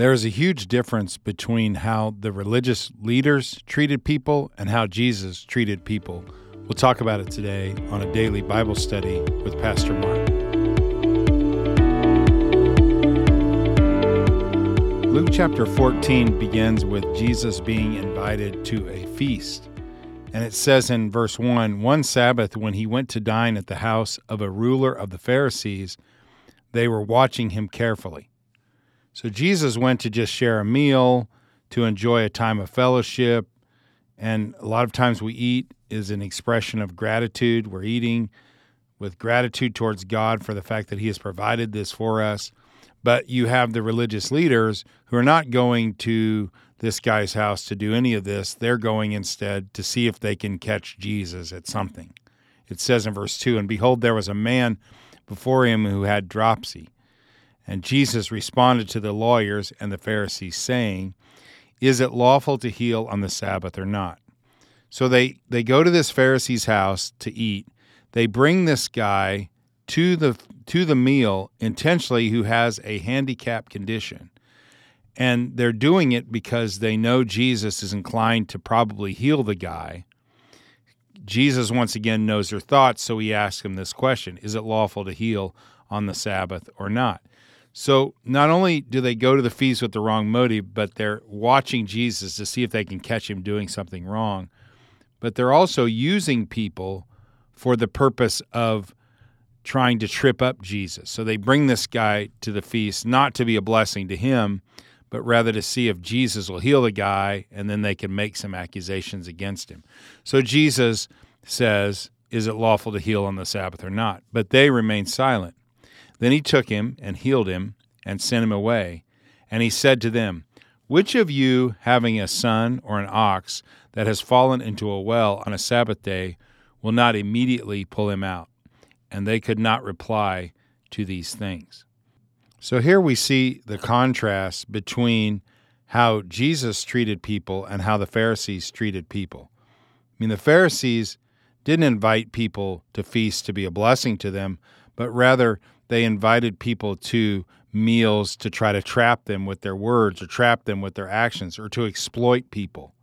There is a huge difference between how the religious leaders treated people and how Jesus treated people. We'll talk about it today on a daily Bible study with Pastor Mark. Luke chapter 14 begins with Jesus being invited to a feast. And it says in verse 1 One Sabbath, when he went to dine at the house of a ruler of the Pharisees, they were watching him carefully. So Jesus went to just share a meal, to enjoy a time of fellowship. And a lot of times we eat is an expression of gratitude. We're eating with gratitude towards God for the fact that He has provided this for us. But you have the religious leaders who are not going to this guy's house to do any of this. They're going instead to see if they can catch Jesus at something. It says in verse 2 And behold, there was a man before him who had dropsy. And Jesus responded to the lawyers and the Pharisees, saying, Is it lawful to heal on the Sabbath or not? So they, they go to this Pharisee's house to eat. They bring this guy to the to the meal intentionally who has a handicap condition. And they're doing it because they know Jesus is inclined to probably heal the guy. Jesus once again knows their thoughts, so he asks him this question Is it lawful to heal on the Sabbath or not? So not only do they go to the feast with the wrong motive, but they're watching Jesus to see if they can catch him doing something wrong. But they're also using people for the purpose of trying to trip up Jesus. So they bring this guy to the feast not to be a blessing to him, but rather to see if Jesus will heal the guy and then they can make some accusations against him. So Jesus says, Is it lawful to heal on the Sabbath or not? But they remain silent. Then he took him and healed him and sent him away. And he said to them, Which of you, having a son or an ox that has fallen into a well on a Sabbath day, will not immediately pull him out? And they could not reply to these things. So here we see the contrast between how Jesus treated people and how the Pharisees treated people. I mean, the Pharisees didn't invite people to feast to be a blessing to them, but rather they invited people to meals to try to trap them with their words or trap them with their actions or to exploit people.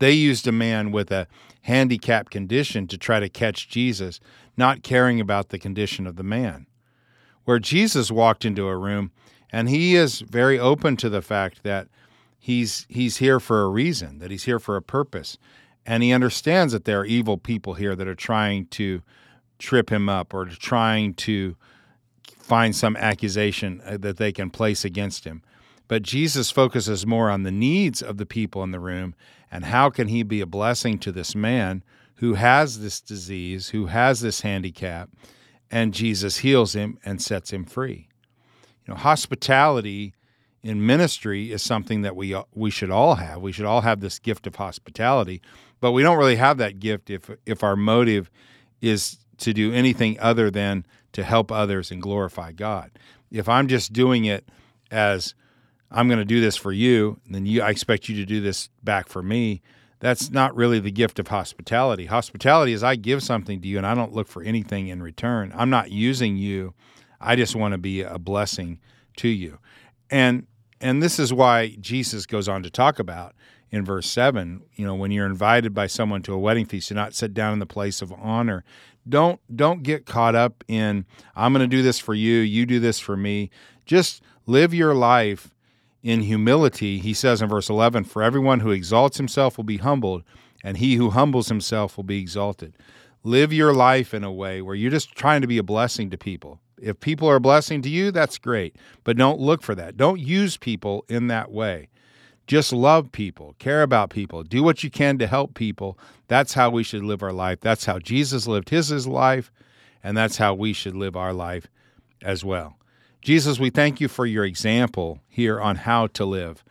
They used a man with a handicap condition to try to catch Jesus, not caring about the condition of the man. Where Jesus walked into a room, and he is very open to the fact that he's he's here for a reason, that he's here for a purpose, and he understands that there are evil people here that are trying to trip him up or trying to find some accusation uh, that they can place against him. But Jesus focuses more on the needs of the people in the room and how can he be a blessing to this man who has this disease, who has this handicap, and Jesus heals him and sets him free. You know, hospitality in ministry is something that we we should all have. We should all have this gift of hospitality, but we don't really have that gift if if our motive is to do anything other than to help others and glorify God. If I'm just doing it as I'm going to do this for you, then you I expect you to do this back for me. That's not really the gift of hospitality. Hospitality is I give something to you and I don't look for anything in return. I'm not using you. I just want to be a blessing to you. And and this is why Jesus goes on to talk about in verse 7, you know, when you're invited by someone to a wedding feast, do not sit down in the place of honor don't don't get caught up in I'm going to do this for you, you do this for me. Just live your life in humility. He says in verse 11, "For everyone who exalts himself will be humbled, and he who humbles himself will be exalted." Live your life in a way where you're just trying to be a blessing to people. If people are a blessing to you, that's great, but don't look for that. Don't use people in that way. Just love people, care about people, do what you can to help people. That's how we should live our life. That's how Jesus lived his, his life, and that's how we should live our life as well. Jesus, we thank you for your example here on how to live.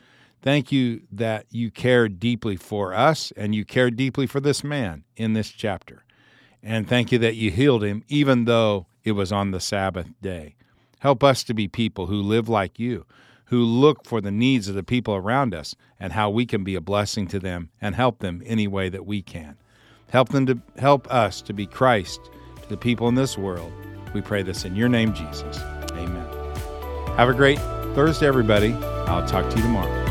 Thank you that you cared deeply for us and you cared deeply for this man in this chapter. And thank you that you healed him even though it was on the Sabbath day. Help us to be people who live like you, who look for the needs of the people around us and how we can be a blessing to them and help them any way that we can. Help them to help us to be Christ to the people in this world. We pray this in your name, Jesus. Amen. Have a great Thursday, everybody. I'll talk to you tomorrow.